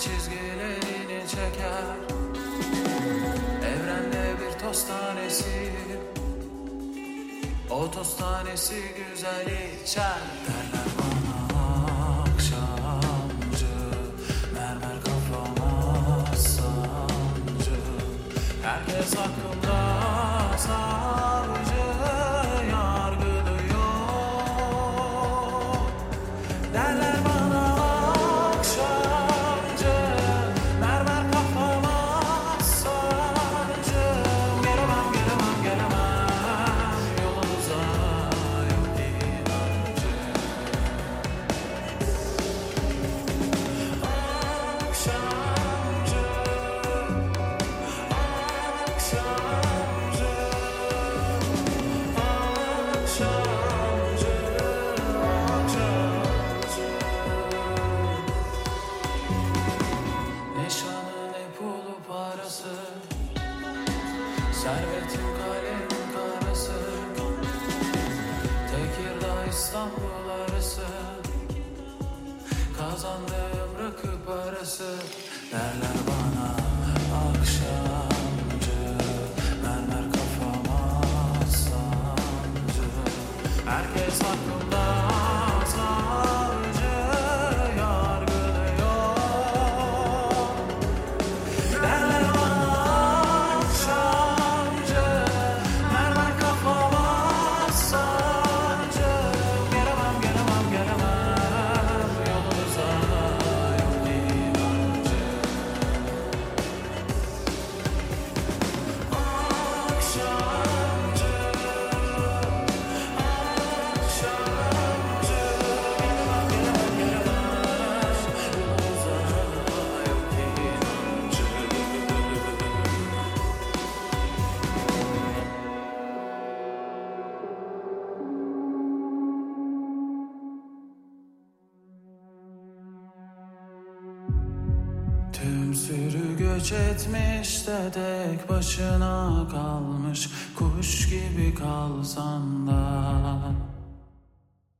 Çizgilerini çeker. Evrende bir toz tanesi. O toz tanesi güzel içer. Derler bana akşamcı Mermer kafama sancı. Herkes hakkında savcı Yargılıyor Derler bana Servetim kalem karası Tekirdağ İstanbul arası. Kazandığım rakı parası Derler bana akşamcı Tüm sürü göç etmiş de tek başına kalmış. Kuş gibi kalsan da